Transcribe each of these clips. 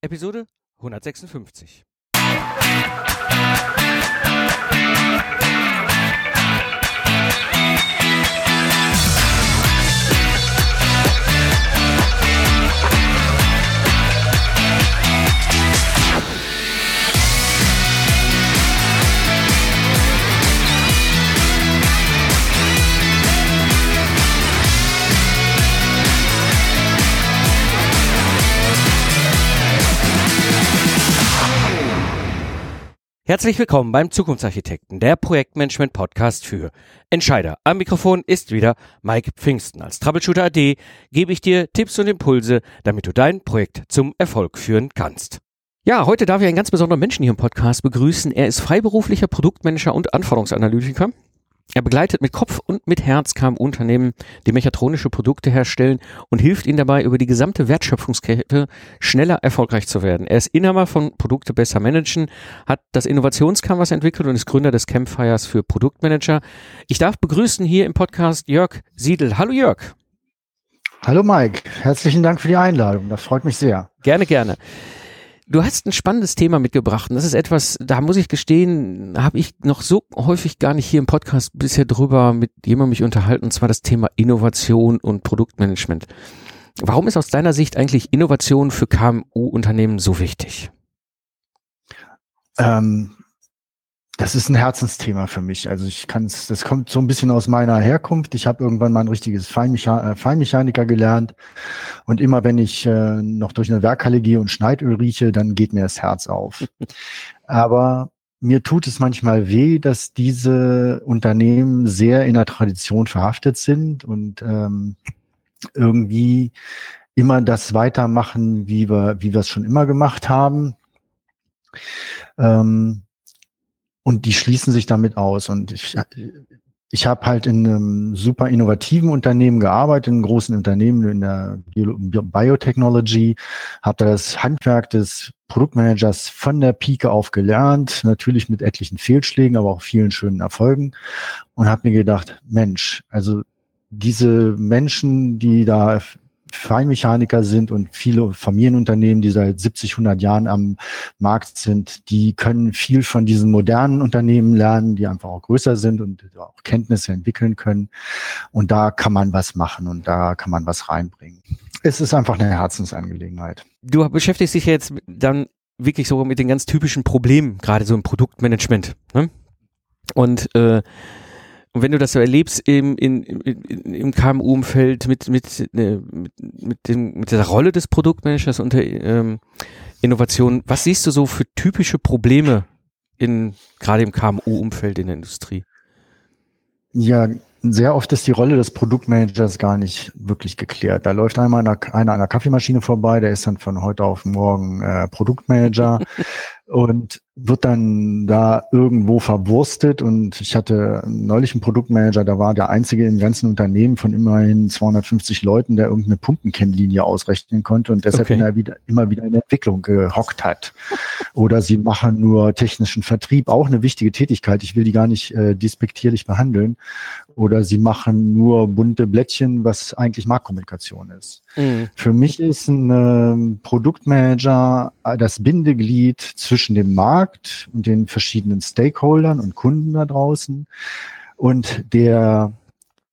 Episode 156. Herzlich willkommen beim Zukunftsarchitekten, der Projektmanagement Podcast für Entscheider. Am Mikrofon ist wieder Mike Pfingsten. Als Troubleshooter AD gebe ich dir Tipps und Impulse, damit du dein Projekt zum Erfolg führen kannst. Ja, heute darf ich einen ganz besonderen Menschen hier im Podcast begrüßen. Er ist freiberuflicher Produktmanager und Anforderungsanalytiker. Er begleitet mit Kopf und mit Herz KMU-Unternehmen, die mechatronische Produkte herstellen und hilft ihnen dabei, über die gesamte Wertschöpfungskette schneller erfolgreich zu werden. Er ist Inhaber von Produkte besser managen, hat das Innovationscanvas entwickelt und ist Gründer des Campfires für Produktmanager. Ich darf begrüßen hier im Podcast Jörg Siedel. Hallo Jörg. Hallo Mike, herzlichen Dank für die Einladung. Das freut mich sehr. Gerne, gerne. Du hast ein spannendes Thema mitgebracht. Und das ist etwas, da muss ich gestehen, habe ich noch so häufig gar nicht hier im Podcast bisher drüber mit jemandem mich unterhalten, und zwar das Thema Innovation und Produktmanagement. Warum ist aus deiner Sicht eigentlich Innovation für KMU-Unternehmen so wichtig? Ähm, das ist ein Herzensthema für mich. Also ich kann es, das kommt so ein bisschen aus meiner Herkunft. Ich habe irgendwann mal ein richtiges Feinmecha äh, Feinmechaniker gelernt. Und immer wenn ich äh, noch durch eine Werkhalle gehe und Schneidöl rieche, dann geht mir das Herz auf. Aber mir tut es manchmal weh, dass diese Unternehmen sehr in der Tradition verhaftet sind und ähm, irgendwie immer das weitermachen, wie wir, wie wir es schon immer gemacht haben. Ähm, und die schließen sich damit aus. Und ich, ich habe halt in einem super innovativen Unternehmen gearbeitet, in einem großen Unternehmen in der Biotechnology, habe da das Handwerk des Produktmanagers von der Pike auf gelernt, natürlich mit etlichen Fehlschlägen, aber auch vielen schönen Erfolgen und habe mir gedacht, Mensch, also diese Menschen, die da Feinmechaniker sind und viele Familienunternehmen, die seit 70, 100 Jahren am Markt sind, die können viel von diesen modernen Unternehmen lernen, die einfach auch größer sind und auch Kenntnisse entwickeln können. Und da kann man was machen und da kann man was reinbringen. Es ist einfach eine Herzensangelegenheit. Du beschäftigst dich jetzt dann wirklich so mit den ganz typischen Problemen, gerade so im Produktmanagement. Ne? Und äh, und wenn du das so erlebst im, in, in, im KMU-Umfeld mit, mit, äh, mit, mit, dem, mit der Rolle des Produktmanagers unter ähm, Innovation, was siehst du so für typische Probleme in gerade im KMU-Umfeld in der Industrie? Ja, sehr oft ist die Rolle des Produktmanagers gar nicht wirklich geklärt. Da läuft einmal einer, einer an der Kaffeemaschine vorbei, der ist dann von heute auf morgen äh, Produktmanager und wird dann da irgendwo verwurstet. Und ich hatte neulich einen Produktmanager, da war der einzige im ganzen Unternehmen von immerhin 250 Leuten, der irgendeine Pumpenkennlinie ausrechnen konnte und deshalb okay. immer, wieder, immer wieder in der Entwicklung gehockt hat. Oder sie machen nur technischen Vertrieb, auch eine wichtige Tätigkeit. Ich will die gar nicht äh, despektierlich behandeln. Oder sie machen nur bunte Blättchen, was eigentlich Marktkommunikation ist. Mhm. Für mich ist ein äh, Produktmanager das Bindeglied zwischen dem Markt und den verschiedenen Stakeholdern und Kunden da draußen und der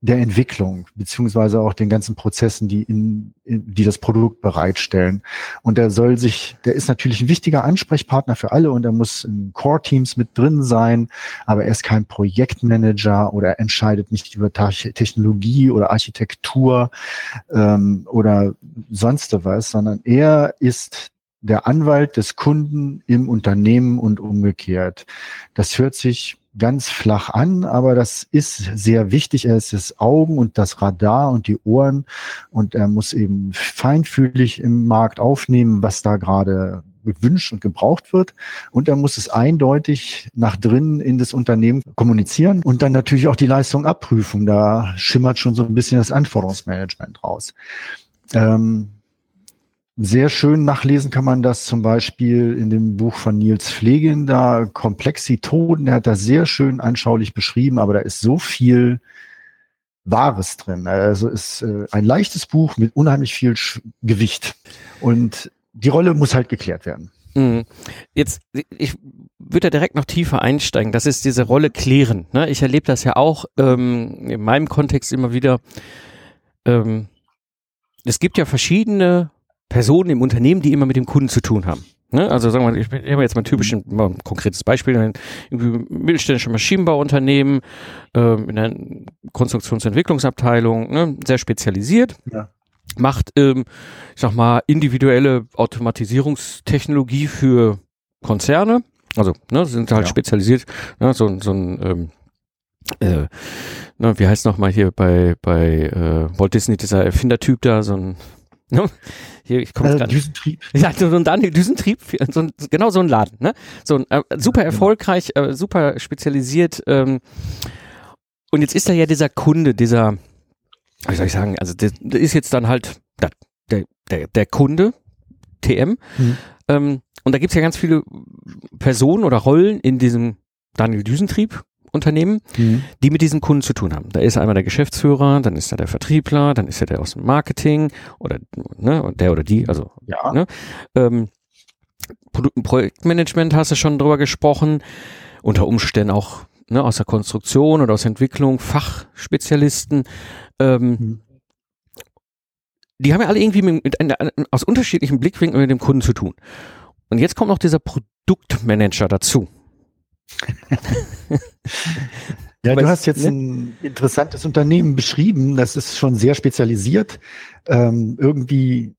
der Entwicklung beziehungsweise auch den ganzen Prozessen, die in, in, die das Produkt bereitstellen. Und der soll sich, der ist natürlich ein wichtiger Ansprechpartner für alle und er muss in Core-Teams mit drin sein, aber er ist kein Projektmanager oder er entscheidet nicht über Technologie oder Architektur ähm, oder sonst was, sondern er ist der Anwalt des Kunden im Unternehmen und umgekehrt. Das hört sich ganz flach an, aber das ist sehr wichtig. Er ist das Augen und das Radar und die Ohren und er muss eben feinfühlig im Markt aufnehmen, was da gerade gewünscht und gebraucht wird. Und er muss es eindeutig nach drinnen in das Unternehmen kommunizieren und dann natürlich auch die Leistung abprüfen. Da schimmert schon so ein bisschen das Anforderungsmanagement raus. Ähm, sehr schön nachlesen kann man das zum Beispiel in dem Buch von Nils Pflegin, da Komplexitoden, der hat das sehr schön anschaulich beschrieben, aber da ist so viel Wahres drin. Also ist äh, ein leichtes Buch mit unheimlich viel Gewicht. Und die Rolle muss halt geklärt werden. Mhm. Jetzt, ich würde da direkt noch tiefer einsteigen. Das ist diese Rolle klären. Ne? Ich erlebe das ja auch ähm, in meinem Kontext immer wieder. Ähm, es gibt ja verschiedene Personen im Unternehmen, die immer mit dem Kunden zu tun haben. Ne? Also sagen wir, mal, ich nehme jetzt mal typisch ein, mal ein konkretes Beispiel, ein mittelständisches Maschinenbauunternehmen äh, in einer Konstruktionsentwicklungsabteilung, ne? sehr spezialisiert. Ja macht, ähm, ich sag mal, individuelle Automatisierungstechnologie für Konzerne. Also, ne, sind halt ja. spezialisiert, ne, so, so ein, ähm, äh, ne, wie heißt noch mal hier bei, bei äh, Walt Disney, dieser Erfindertyp da, so ein? Hier, ich komme äh, Düsentrieb. Ja, so ein Daniel Düsentrieb, so ein, genau so ein Laden. Ne? So ein äh, super genau. erfolgreich, äh, super spezialisiert. Ähm, und jetzt ist da ja dieser Kunde, dieser wie soll ich sagen, also das, das ist jetzt dann halt der, der, der Kunde, TM. Mhm. Ähm, und da gibt's ja ganz viele Personen oder Rollen in diesem Daniel Düsentrieb Unternehmen, mhm. die mit diesem Kunden zu tun haben. Da ist einmal der Geschäftsführer, dann ist da der Vertriebler, dann ist ja der aus dem Marketing oder ne, der oder die, also ja. ne, ähm, Projektmanagement hast du schon drüber gesprochen, unter Umständen auch ne, aus der Konstruktion oder aus Entwicklung, Fachspezialisten. Ähm, mhm. Die haben ja alle irgendwie mit, mit einer, aus unterschiedlichen Blickwinkeln mit dem Kunden zu tun. Und jetzt kommt noch dieser Produktmanager dazu. ja, du hast jetzt ne? ein interessantes Unternehmen beschrieben. Das ist schon sehr spezialisiert. Ähm, irgendwie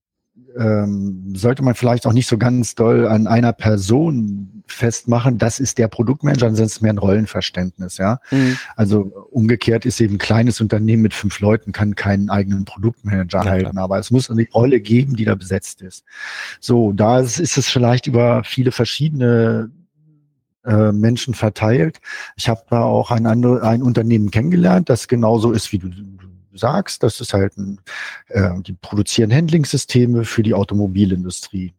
ähm, sollte man vielleicht auch nicht so ganz doll an einer Person festmachen, das ist der Produktmanager, ansonsten mehr ein Rollenverständnis, ja. Mhm. Also umgekehrt ist eben ein kleines Unternehmen mit fünf Leuten, kann keinen eigenen Produktmanager ja, halten, klar. aber es muss eine Rolle geben, die da besetzt ist. So, da ist es vielleicht über viele verschiedene äh, Menschen verteilt. Ich habe da auch ein, andere, ein Unternehmen kennengelernt, das genauso ist, wie du, sagst. Das ist halt ein, äh, die produzieren Handlingsysteme für die Automobilindustrie.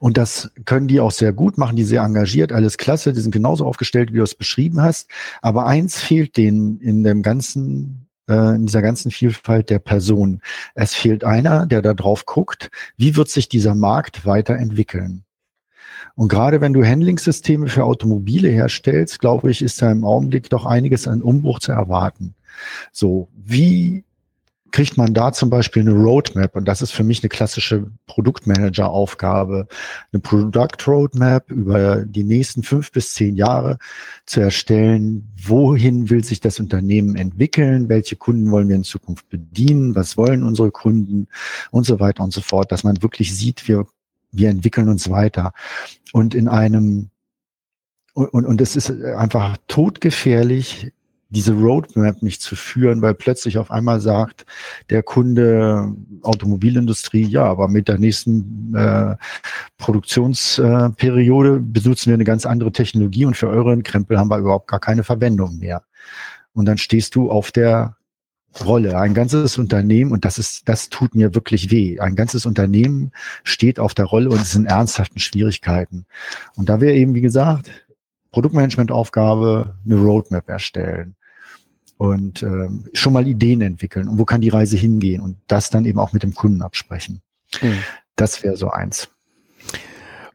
Und das können die auch sehr gut, machen die sehr engagiert, alles klasse, die sind genauso aufgestellt, wie du es beschrieben hast. Aber eins fehlt denen in dem ganzen, äh, in dieser ganzen Vielfalt der Personen. Es fehlt einer, der da drauf guckt, wie wird sich dieser Markt weiterentwickeln. Und gerade wenn du Handlingssysteme für Automobile herstellst, glaube ich, ist da im Augenblick doch einiges an Umbruch zu erwarten. So, wie kriegt man da zum Beispiel eine Roadmap? Und das ist für mich eine klassische Produktmanager-Aufgabe, eine Product Roadmap über die nächsten fünf bis zehn Jahre zu erstellen. Wohin will sich das Unternehmen entwickeln? Welche Kunden wollen wir in Zukunft bedienen? Was wollen unsere Kunden? Und so weiter und so fort, dass man wirklich sieht, wir, wir entwickeln uns weiter. Und in einem und, und, und es ist einfach totgefährlich, diese Roadmap nicht zu führen, weil plötzlich auf einmal sagt der Kunde Automobilindustrie, ja, aber mit der nächsten äh, Produktionsperiode benutzen wir eine ganz andere Technologie und für euren Krempel haben wir überhaupt gar keine Verwendung mehr. Und dann stehst du auf der Rolle. Ein ganzes Unternehmen, und das ist, das tut mir wirklich weh. Ein ganzes Unternehmen steht auf der Rolle und ist in ernsthaften Schwierigkeiten. Und da wäre eben, wie gesagt, Produktmanagement-Aufgabe, eine Roadmap erstellen und ähm, schon mal Ideen entwickeln und wo kann die Reise hingehen und das dann eben auch mit dem Kunden absprechen. Mhm. Das wäre so eins.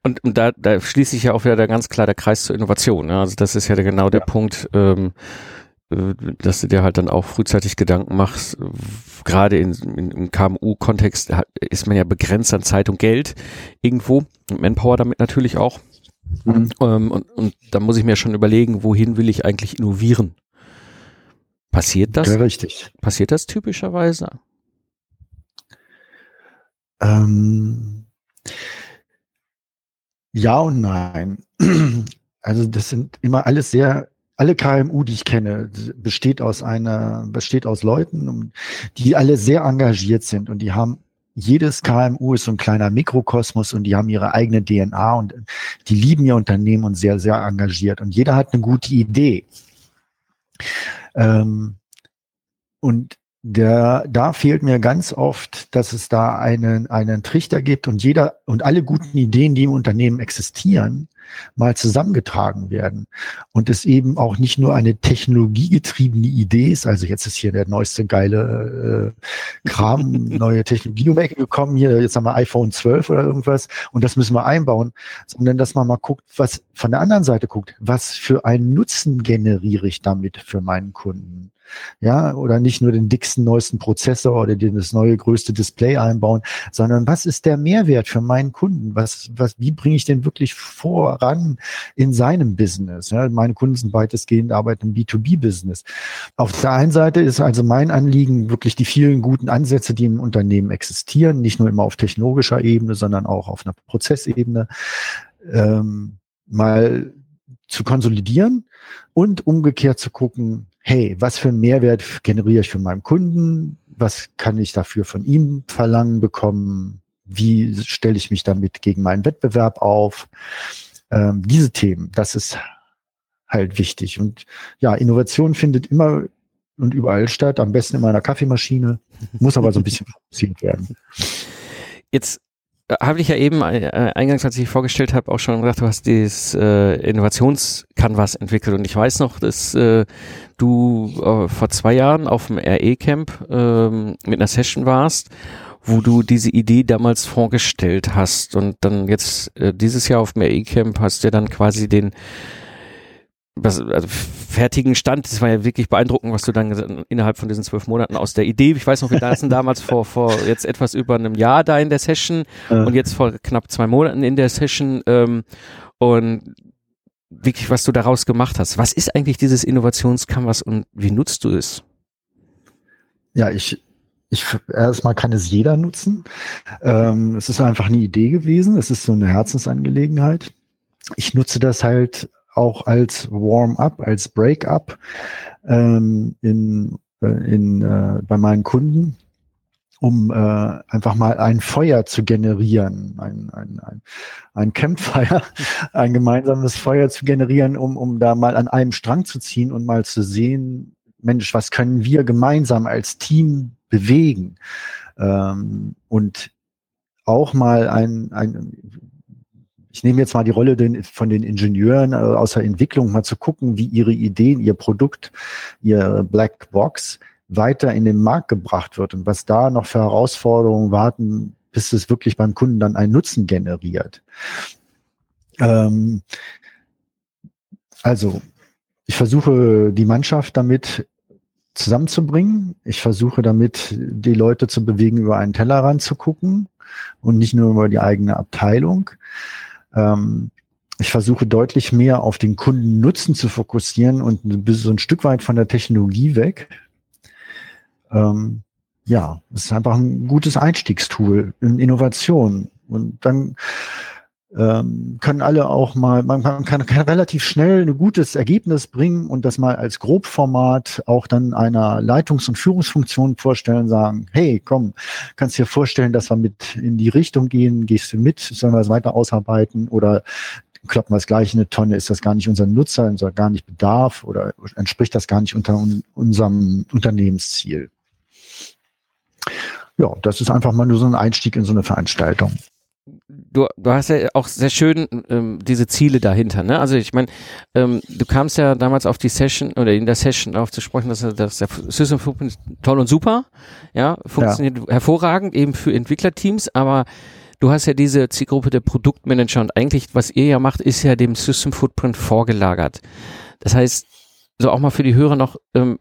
Und, und da, da schließt sich ja auch wieder ganz klar der Kreis zur Innovation. Ne? Also das ist ja genau der ja. Punkt, ähm, äh, dass du dir halt dann auch frühzeitig Gedanken machst. Gerade in, in, im KMU-Kontext ist man ja begrenzt an Zeit und Geld irgendwo und Manpower damit natürlich auch. Mhm. Ähm, und, und da muss ich mir schon überlegen, wohin will ich eigentlich innovieren? Passiert das? Ja, richtig. Passiert das typischerweise? Ähm, ja und nein. Also das sind immer alles sehr, alle KMU, die ich kenne, besteht aus einer, besteht aus Leuten, die alle sehr engagiert sind und die haben jedes KMU ist so ein kleiner Mikrokosmos und die haben ihre eigene DNA und die lieben ihr Unternehmen und sehr, sehr engagiert. Und jeder hat eine gute Idee. Ähm, und der, da fehlt mir ganz oft, dass es da einen, einen Trichter gibt und jeder und alle guten Ideen, die im Unternehmen existieren, mal zusammengetragen werden. Und es eben auch nicht nur eine technologiegetriebene Idee ist, also jetzt ist hier der neueste geile äh, Kram, neue Technologie um gekommen, hier. Jetzt haben wir iPhone 12 oder irgendwas und das müssen wir einbauen, sondern dass man mal guckt, was von der anderen Seite guckt, was für einen Nutzen generiere ich damit für meinen Kunden ja, oder nicht nur den dicksten, neuesten Prozessor oder das neue, größte Display einbauen, sondern was ist der Mehrwert für meinen Kunden? Was, was, wie bringe ich den wirklich voran in seinem Business? Ja, meine Kunden sind weitestgehend arbeiten im B2B-Business. Auf der einen Seite ist also mein Anliegen wirklich die vielen guten Ansätze, die im Unternehmen existieren, nicht nur immer auf technologischer Ebene, sondern auch auf einer Prozessebene, ähm, mal zu konsolidieren und umgekehrt zu gucken, hey, was für einen Mehrwert generiere ich für meinen Kunden? Was kann ich dafür von ihm verlangen bekommen? Wie stelle ich mich damit gegen meinen Wettbewerb auf? Ähm, diese Themen, das ist halt wichtig. Und ja, Innovation findet immer und überall statt, am besten in meiner Kaffeemaschine, muss aber so ein bisschen fokussiert werden. Jetzt habe ich ja eben äh, eingangs, als ich vorgestellt habe, auch schon gesagt, du hast dieses äh, Innovations-Canvas entwickelt. Und ich weiß noch, dass äh, du äh, vor zwei Jahren auf dem RE-Camp ähm, mit einer Session warst, wo du diese Idee damals vorgestellt hast. Und dann jetzt äh, dieses Jahr auf dem RE-Camp hast du ja dann quasi den was, also fertigen Stand. Das war ja wirklich beeindruckend, was du dann innerhalb von diesen zwölf Monaten aus der Idee, ich weiß noch, wir saßen damals vor, vor jetzt etwas über einem Jahr da in der Session ja. und jetzt vor knapp zwei Monaten in der Session ähm, und wirklich, was du daraus gemacht hast. Was ist eigentlich dieses Innovationscanvas und wie nutzt du es? Ja, ich, ich erstmal kann es jeder nutzen. Ähm, es ist einfach eine Idee gewesen. Es ist so eine Herzensangelegenheit. Ich nutze das halt auch als Warm-up, als Break-up ähm, in, äh, in, äh, bei meinen Kunden, um äh, einfach mal ein Feuer zu generieren, ein, ein, ein, ein Campfire, ein gemeinsames Feuer zu generieren, um, um da mal an einem Strang zu ziehen und mal zu sehen, Mensch, was können wir gemeinsam als Team bewegen? Ähm, und auch mal ein, ein ich nehme jetzt mal die Rolle den, von den Ingenieuren äh, aus der Entwicklung, mal zu gucken, wie ihre Ideen, ihr Produkt, ihr Black Box weiter in den Markt gebracht wird und was da noch für Herausforderungen warten, bis es wirklich beim Kunden dann einen Nutzen generiert. Ähm, also, ich versuche die Mannschaft damit zusammenzubringen. Ich versuche damit die Leute zu bewegen, über einen Tellerrand zu gucken und nicht nur über die eigene Abteilung. Ähm, ich versuche deutlich mehr auf den Kundennutzen zu fokussieren und so ein Stück weit von der Technologie weg. Ähm, ja, es ist einfach ein gutes Einstiegstool in Innovation. Und dann ähm, können alle auch mal, man kann, kann, kann relativ schnell ein gutes Ergebnis bringen und das mal als Grobformat auch dann einer Leitungs- und Führungsfunktion vorstellen, sagen, hey, komm, kannst dir vorstellen, dass wir mit in die Richtung gehen, gehst du mit, sollen wir es weiter ausarbeiten oder kloppen wir es gleich in eine Tonne, ist das gar nicht unser Nutzer, unser gar nicht Bedarf oder entspricht das gar nicht unter un unserem Unternehmensziel. Ja, das ist einfach mal nur so ein Einstieg in so eine Veranstaltung du, du hast ja auch sehr schön ähm, diese Ziele dahinter. Ne? Also ich meine, ähm, du kamst ja damals auf die Session oder in der Session darauf zu sprechen, dass, dass der System Footprint toll und super, ja, funktioniert ja. hervorragend eben für Entwicklerteams, aber du hast ja diese Zielgruppe der Produktmanager und eigentlich, was ihr ja macht, ist ja dem System Footprint vorgelagert. Das heißt, so auch mal für die Hörer noch, ähm,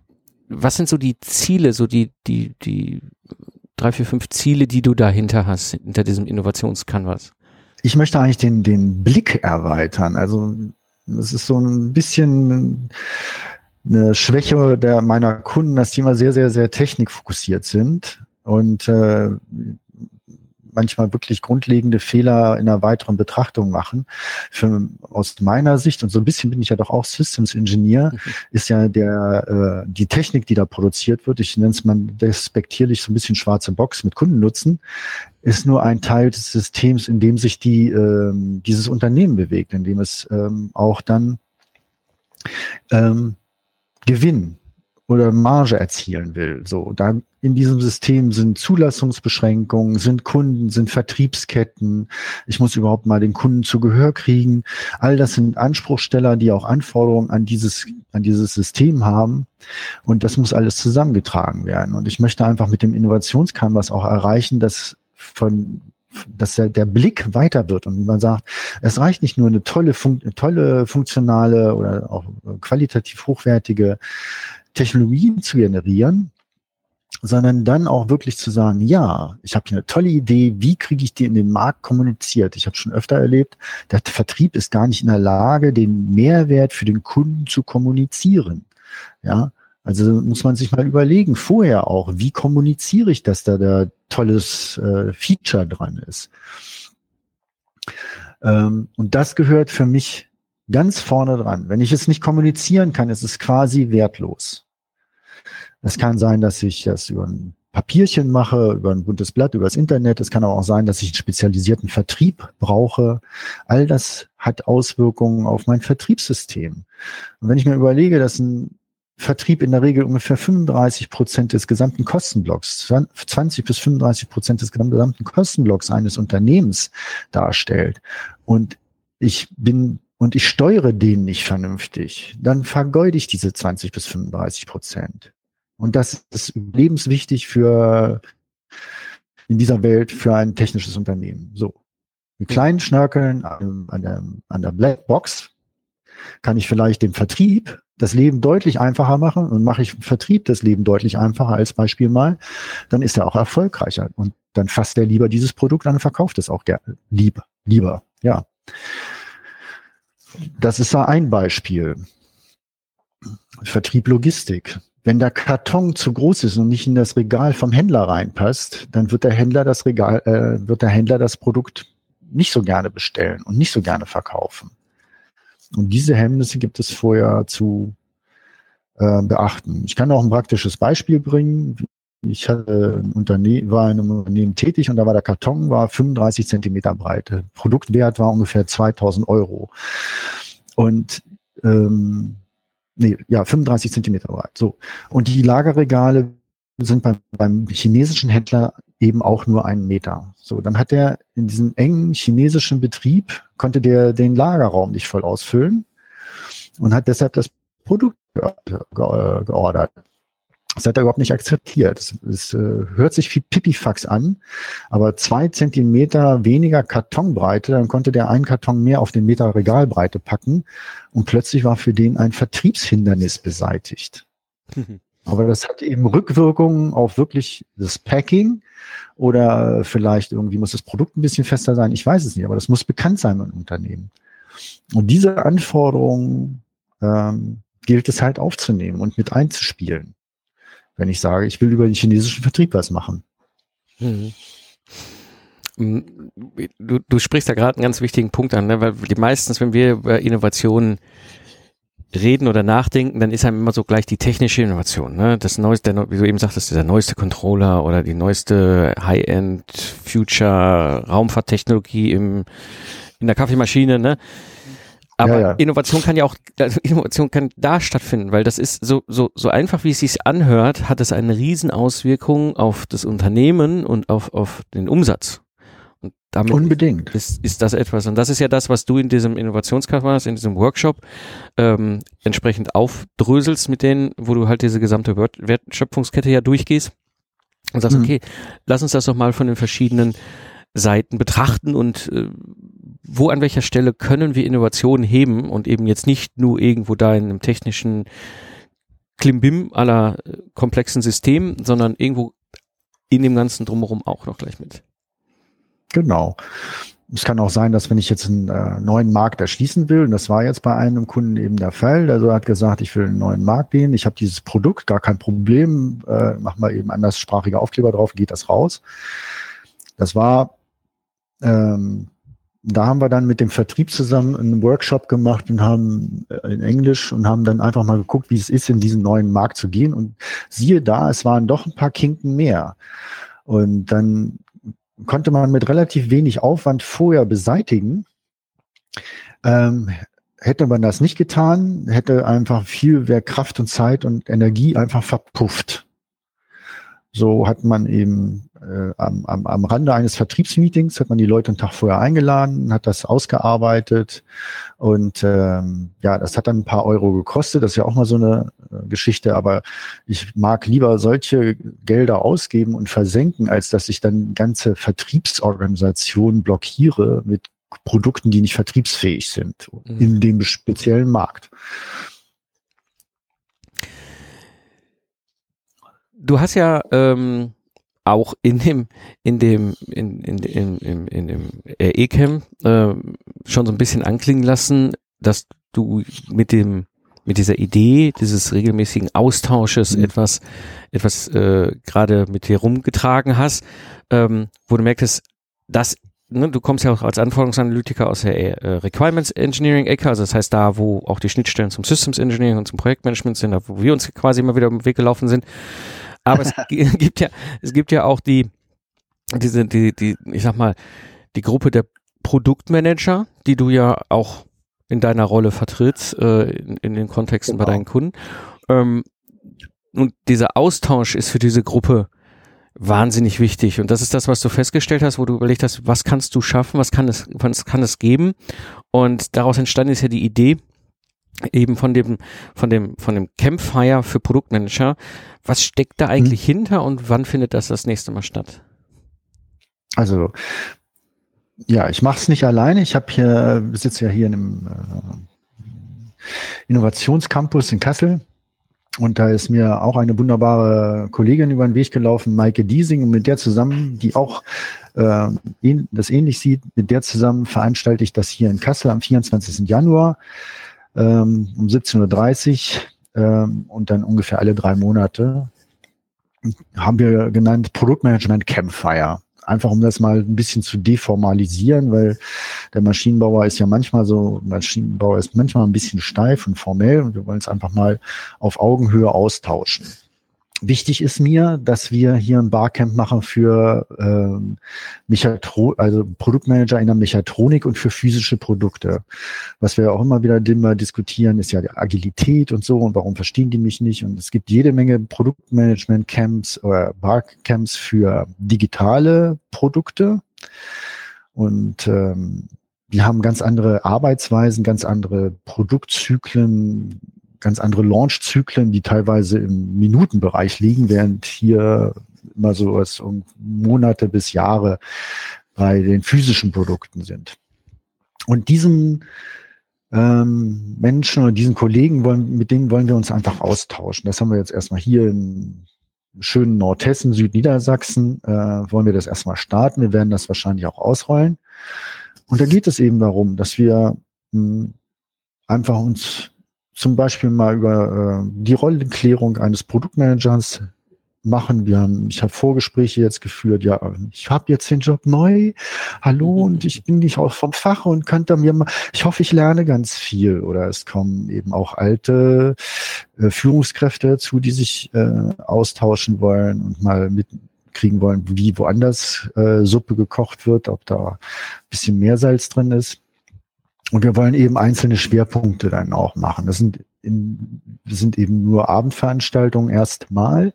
was sind so die Ziele, so die, die, die drei, vier, fünf Ziele, die du dahinter hast, hinter diesem Innovationscanvas? Ich möchte eigentlich den, den Blick erweitern. Also es ist so ein bisschen eine Schwäche der meiner Kunden, dass die immer sehr, sehr, sehr technikfokussiert sind. Und äh, manchmal wirklich grundlegende Fehler in einer weiteren Betrachtung machen. Für, aus meiner Sicht, und so ein bisschen bin ich ja doch auch Systems Engineer, mhm. ist ja der, äh, die Technik, die da produziert wird, ich nenne es mal despektierlich so ein bisschen schwarze Box mit Kundennutzen, ist nur ein Teil des Systems, in dem sich die, äh, dieses Unternehmen bewegt, in dem es ähm, auch dann ähm, Gewinn oder Marge erzielen will. So, da in diesem System sind Zulassungsbeschränkungen, sind Kunden, sind Vertriebsketten. Ich muss überhaupt mal den Kunden zu Gehör kriegen. All das sind Anspruchsteller, die auch Anforderungen an dieses, an dieses System haben. Und das muss alles zusammengetragen werden. Und ich möchte einfach mit dem Innovationscanvas auch erreichen, dass von dass der, der Blick weiter wird und man sagt, es reicht nicht nur eine tolle, fun tolle funktionale oder auch qualitativ hochwertige Technologien zu generieren, sondern dann auch wirklich zu sagen, ja, ich habe hier eine tolle Idee, wie kriege ich die in den Markt kommuniziert? Ich habe schon öfter erlebt, der Vertrieb ist gar nicht in der Lage, den Mehrwert für den Kunden zu kommunizieren. Ja, also muss man sich mal überlegen, vorher auch, wie kommuniziere ich, dass da der tolles äh, Feature dran ist. Ähm, und das gehört für mich ganz vorne dran. Wenn ich es nicht kommunizieren kann, ist es quasi wertlos. Es kann sein, dass ich das über ein Papierchen mache, über ein buntes Blatt, über das Internet. Es kann aber auch sein, dass ich einen spezialisierten Vertrieb brauche. All das hat Auswirkungen auf mein Vertriebssystem. Und wenn ich mir überlege, dass ein Vertrieb in der Regel ungefähr 35 Prozent des gesamten Kostenblocks, 20 bis 35 Prozent des gesamten Kostenblocks eines Unternehmens darstellt. Und ich bin und ich steuere den nicht vernünftig, dann vergeude ich diese 20 bis 35 Prozent. Und das ist lebenswichtig für in dieser Welt für ein technisches Unternehmen. So. Mit kleinen Schnörkeln an, der, an der Blackbox kann ich vielleicht dem Vertrieb das Leben deutlich einfacher machen und mache ich Vertrieb das Leben deutlich einfacher als Beispiel mal, dann ist er auch erfolgreicher und dann fasst er lieber dieses Produkt an und verkauft es auch gerne lieber, lieber, ja. Das ist da ein Beispiel. Vertrieb Logistik. Wenn der Karton zu groß ist und nicht in das Regal vom Händler reinpasst, dann wird der Händler das Regal, äh, wird der Händler das Produkt nicht so gerne bestellen und nicht so gerne verkaufen. Und diese Hemmnisse gibt es vorher zu äh, beachten. Ich kann auch ein praktisches Beispiel bringen. Ich hatte ein Unternehmen, war in einem Unternehmen tätig und da war der Karton war 35 Zentimeter breit. Produktwert war ungefähr 2000 Euro. Und ähm, nee, ja, 35 Zentimeter breit. So. Und die Lagerregale sind beim, beim chinesischen Händler eben auch nur einen Meter. So, dann hat er in diesem engen chinesischen Betrieb, konnte der den Lagerraum nicht voll ausfüllen und hat deshalb das Produkt geordert. Das hat er überhaupt nicht akzeptiert. Es, äh, hört sich wie Pipifax an, aber zwei Zentimeter weniger Kartonbreite, dann konnte der einen Karton mehr auf den Meter Regalbreite packen und plötzlich war für den ein Vertriebshindernis beseitigt. Aber das hat eben Rückwirkungen auf wirklich das Packing oder vielleicht irgendwie muss das Produkt ein bisschen fester sein. Ich weiß es nicht, aber das muss bekannt sein im Unternehmen. Und diese Anforderungen ähm, gilt es halt aufzunehmen und mit einzuspielen. Wenn ich sage, ich will über den chinesischen Vertrieb was machen. Mhm. Du, du sprichst da gerade einen ganz wichtigen Punkt an, ne? weil die meistens, wenn wir über Innovationen reden oder nachdenken, dann ist einem immer so gleich die technische Innovation. Ne? Das neueste, der, wie du eben sagtest, der neueste Controller oder die neueste High-End Future Raumfahrttechnologie im, in der Kaffeemaschine. Ne? Aber ja, ja. Innovation kann ja auch, also Innovation kann da stattfinden, weil das ist so, so, so einfach, wie es sich anhört, hat es eine Riesenauswirkung auf das Unternehmen und auf, auf den Umsatz. Und damit Unbedingt. Ist, ist das etwas. Und das ist ja das, was du in diesem Innovationskampf in diesem Workshop ähm, entsprechend aufdröselst mit denen, wo du halt diese gesamte Wertschöpfungskette ja durchgehst und sagst, mhm. okay, lass uns das doch mal von den verschiedenen Seiten betrachten und äh, wo an welcher Stelle können wir Innovationen heben und eben jetzt nicht nur irgendwo da in einem technischen Klimbim aller äh, komplexen System, sondern irgendwo in dem ganzen drumherum auch noch gleich mit. Genau. Es kann auch sein, dass wenn ich jetzt einen äh, neuen Markt erschließen will, und das war jetzt bei einem Kunden eben der Fall, also hat gesagt, ich will einen neuen Markt gehen, ich habe dieses Produkt, gar kein Problem, äh, mach mal eben anderssprachige Aufkleber drauf, geht das raus. Das war, ähm, da haben wir dann mit dem Vertrieb zusammen einen Workshop gemacht und haben äh, in Englisch und haben dann einfach mal geguckt, wie es ist, in diesen neuen Markt zu gehen. Und siehe da, es waren doch ein paar Kinken mehr. Und dann konnte man mit relativ wenig Aufwand vorher beseitigen. Ähm, hätte man das nicht getan, hätte einfach viel mehr Kraft und Zeit und Energie einfach verpufft. So hat man eben äh, am, am, am Rande eines Vertriebsmeetings hat man die Leute einen Tag vorher eingeladen, hat das ausgearbeitet und ähm, ja, das hat dann ein paar Euro gekostet. Das ist ja auch mal so eine äh, Geschichte, aber ich mag lieber solche Gelder ausgeben und versenken, als dass ich dann ganze Vertriebsorganisationen blockiere mit Produkten, die nicht vertriebsfähig sind mhm. in dem speziellen Markt. Du hast ja ähm, auch in dem in dem in in in, in, in dem E-Cam äh, schon so ein bisschen anklingen lassen, dass du mit dem mit dieser Idee dieses regelmäßigen Austausches mhm. etwas etwas äh, gerade mit dir rumgetragen hast, ähm, wo du merkst, dass ne, du kommst ja auch als Anforderungsanalytiker aus der äh, Requirements Engineering Ecke, also das heißt da, wo auch die Schnittstellen zum Systems Engineering und zum Projektmanagement sind, da wo wir uns quasi immer wieder im Weg gelaufen sind. Aber es gibt ja, es gibt ja auch die, diese, die, die, ich sag mal, die Gruppe der Produktmanager, die du ja auch in deiner Rolle vertrittst, äh, in, in den Kontexten genau. bei deinen Kunden. Ähm, und dieser Austausch ist für diese Gruppe wahnsinnig wichtig. Und das ist das, was du festgestellt hast, wo du überlegt hast, was kannst du schaffen, was kann es, was kann es geben? Und daraus entstanden ist ja die Idee, eben von dem, von dem, von dem Campfire für Produktmanager. Was steckt da eigentlich hm. hinter und wann findet das das nächste Mal statt? Also, ja, ich mache es nicht alleine. Ich habe hier, sitze ja hier in einem äh, Innovationscampus in Kassel und da ist mir auch eine wunderbare Kollegin über den Weg gelaufen, Maike Diesing, und mit der zusammen, die auch äh, das ähnlich sieht, mit der zusammen veranstalte ich das hier in Kassel am 24. Januar ähm, um 17.30 Uhr ähm, und dann ungefähr alle drei Monate haben wir genannt Produktmanagement Campfire einfach um das mal ein bisschen zu deformalisieren, weil der Maschinenbauer ist ja manchmal so, Maschinenbauer ist manchmal ein bisschen steif und formell und wir wollen es einfach mal auf Augenhöhe austauschen. Wichtig ist mir, dass wir hier ein Barcamp machen für ähm, Mechatro also Produktmanager in der Mechatronik und für physische Produkte. Was wir auch immer wieder immer diskutieren, ist ja die Agilität und so und warum verstehen die mich nicht. Und es gibt jede Menge Produktmanagement-Camps oder Barcamps für digitale Produkte. Und ähm, die haben ganz andere Arbeitsweisen, ganz andere Produktzyklen, ganz andere Launchzyklen, die teilweise im Minutenbereich liegen, während hier immer so was um Monate bis Jahre bei den physischen Produkten sind. Und diesen ähm, Menschen oder diesen Kollegen wollen, mit denen wollen wir uns einfach austauschen. Das haben wir jetzt erstmal hier in schönen Nordhessen, Südniedersachsen, äh, wollen wir das erstmal starten. Wir werden das wahrscheinlich auch ausrollen. Und da geht es eben darum, dass wir mh, hm, einfach uns zum Beispiel mal über äh, die Rollenklärung eines Produktmanagers machen. Wir haben, ich habe Vorgespräche jetzt geführt. Ja, ich habe jetzt den Job neu. Hallo mhm. und ich bin nicht auch vom Fach und könnte mir mal. Ich hoffe, ich lerne ganz viel. Oder es kommen eben auch alte äh, Führungskräfte dazu, die sich äh, austauschen wollen und mal mitkriegen wollen, wie woanders äh, Suppe gekocht wird, ob da ein bisschen mehr Salz drin ist. Und wir wollen eben einzelne Schwerpunkte dann auch machen. Das sind, in, das sind eben nur Abendveranstaltungen erstmal.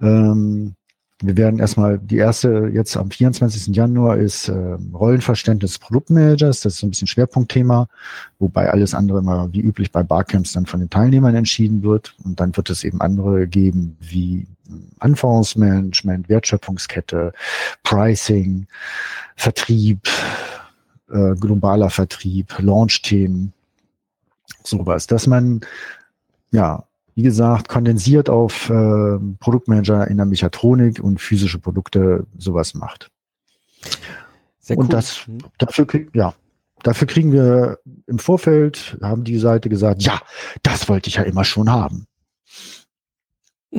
Ähm, wir werden erstmal, die erste jetzt am 24. Januar ist äh, Rollenverständnis Produktmanagers. Das ist ein bisschen Schwerpunktthema, wobei alles andere immer wie üblich bei Barcamps dann von den Teilnehmern entschieden wird. Und dann wird es eben andere geben wie Anforderungsmanagement, Wertschöpfungskette, Pricing, Vertrieb, äh, globaler Vertrieb, Launch-Themen, sowas, dass man ja wie gesagt, kondensiert auf äh, Produktmanager in der Mechatronik und physische Produkte sowas macht. Sehr und das mhm. dafür ja, dafür kriegen wir im Vorfeld, haben die Seite gesagt, ja, das wollte ich ja immer schon haben.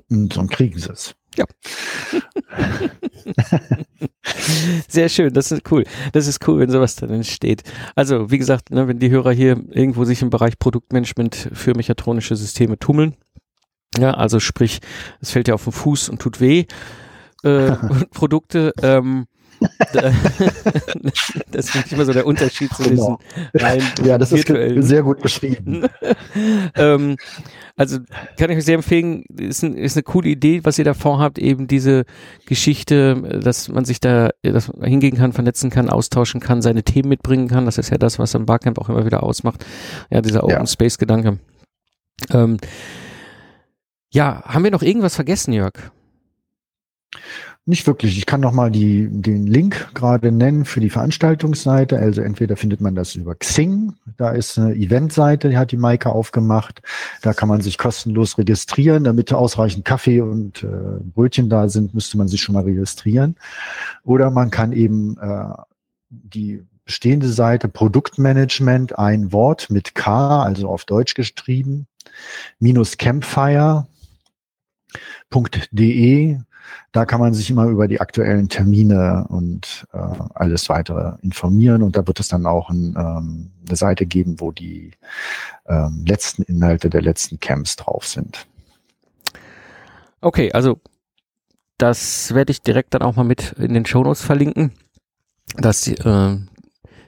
Und dann kriegen sie es. Ja. Sehr schön, das ist cool. Das ist cool, wenn sowas dann entsteht. Also, wie gesagt, ne, wenn die Hörer hier irgendwo sich im Bereich Produktmanagement für mechatronische Systeme tummeln, ja, also sprich, es fällt ja auf den Fuß und tut weh, äh, Produkte, ähm, das finde ich immer so der Unterschied zu genau. diesen rein Ja, das ist sehr gut beschrieben. ähm, also kann ich euch sehr empfehlen, ist, ein, ist eine coole Idee, was ihr da vorhabt, eben diese Geschichte, dass man sich da dass man hingehen kann, vernetzen kann, austauschen kann, seine Themen mitbringen kann. Das ist ja das, was am Barcamp auch immer wieder ausmacht. Ja, dieser Open ja. Space Gedanke. Ähm, ja, haben wir noch irgendwas vergessen, Jörg? Nicht wirklich. Ich kann noch mal die, den Link gerade nennen für die Veranstaltungsseite. Also entweder findet man das über Xing, da ist eine Eventseite, die hat die Maike aufgemacht. Da kann man sich kostenlos registrieren. Damit ausreichend Kaffee und äh, Brötchen da sind, müsste man sich schon mal registrieren. Oder man kann eben äh, die bestehende Seite Produktmanagement, ein Wort mit K, also auf Deutsch geschrieben, minus campfire.de da kann man sich immer über die aktuellen Termine und äh, alles weitere informieren und da wird es dann auch ein, ähm, eine Seite geben, wo die ähm, letzten Inhalte der letzten Camps drauf sind. Okay, also das werde ich direkt dann auch mal mit in den Shownotes verlinken, dass die, äh,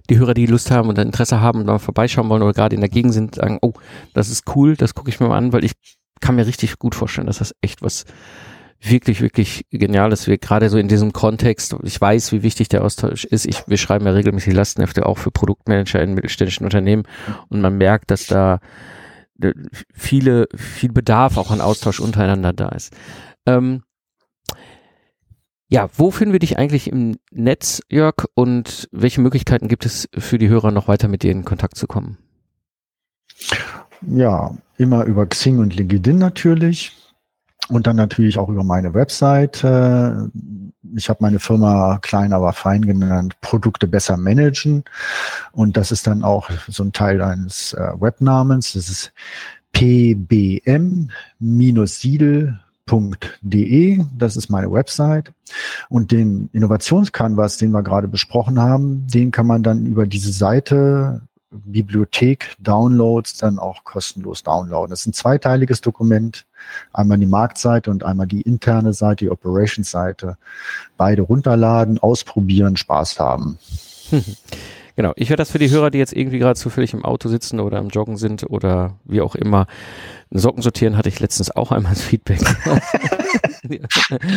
die Hörer, die Lust haben und Interesse haben und mal vorbeischauen wollen oder gerade in der Gegend sind, sagen, oh, das ist cool, das gucke ich mir mal an, weil ich kann mir richtig gut vorstellen, dass das echt was wirklich, wirklich genial, dass wir gerade so in diesem Kontext, ich weiß, wie wichtig der Austausch ist. Ich, wir schreiben ja regelmäßig Lastenhefte auch für Produktmanager in mittelständischen Unternehmen und man merkt, dass da viele, viel Bedarf auch an Austausch untereinander da ist. Ähm, ja, wo finden wir dich eigentlich im Netz, Jörg, und welche Möglichkeiten gibt es für die Hörer noch weiter mit dir in Kontakt zu kommen? Ja, immer über Xing und LinkedIn natürlich. Und dann natürlich auch über meine Website. Ich habe meine Firma klein, aber fein genannt, Produkte besser managen. Und das ist dann auch so ein Teil eines äh, Webnamens. Das ist pbm-siedel.de. Das ist meine Website. Und den Innovationscanvas, den wir gerade besprochen haben, den kann man dann über diese Seite Bibliothek Downloads dann auch kostenlos downloaden. Das ist ein zweiteiliges Dokument. Einmal die Marktseite und einmal die interne Seite, die Operations-Seite. Beide runterladen, ausprobieren, Spaß haben. Genau, ich werde das für die Hörer, die jetzt irgendwie gerade zufällig im Auto sitzen oder am Joggen sind oder wie auch immer. Socken sortieren hatte ich letztens auch einmal als Feedback.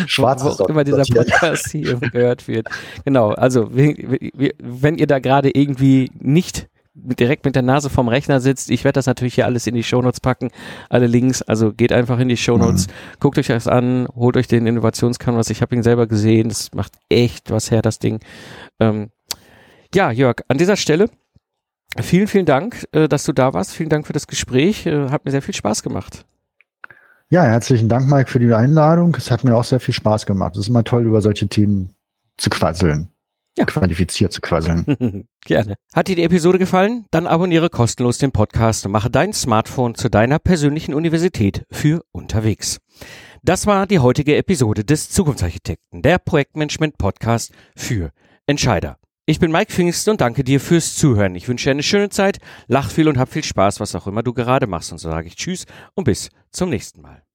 Schwarze Socken. immer dieser Podcast hier gehört wird. Genau, also wenn ihr da gerade irgendwie nicht direkt mit der Nase vom Rechner sitzt, ich werde das natürlich hier alles in die Shownotes packen, alle Links, also geht einfach in die Shownotes, mhm. guckt euch das an, holt euch den Innovationscanvas, ich habe ihn selber gesehen, das macht echt was her, das Ding. Ähm, ja, Jörg, an dieser Stelle vielen, vielen Dank, äh, dass du da warst, vielen Dank für das Gespräch, äh, hat mir sehr viel Spaß gemacht. Ja, herzlichen Dank, Mike, für die Einladung. Es hat mir auch sehr viel Spaß gemacht. Es ist immer toll, über solche Themen zu quasseln ja. qualifiziert zu quasseln. Gerne. Hat dir die Episode gefallen? Dann abonniere kostenlos den Podcast und mache dein Smartphone zu deiner persönlichen Universität für unterwegs. Das war die heutige Episode des Zukunftsarchitekten, der Projektmanagement Podcast für Entscheider. Ich bin Mike Pfingst und danke dir fürs Zuhören. Ich wünsche dir eine schöne Zeit, lach viel und hab viel Spaß, was auch immer du gerade machst. Und so sage ich Tschüss und bis zum nächsten Mal.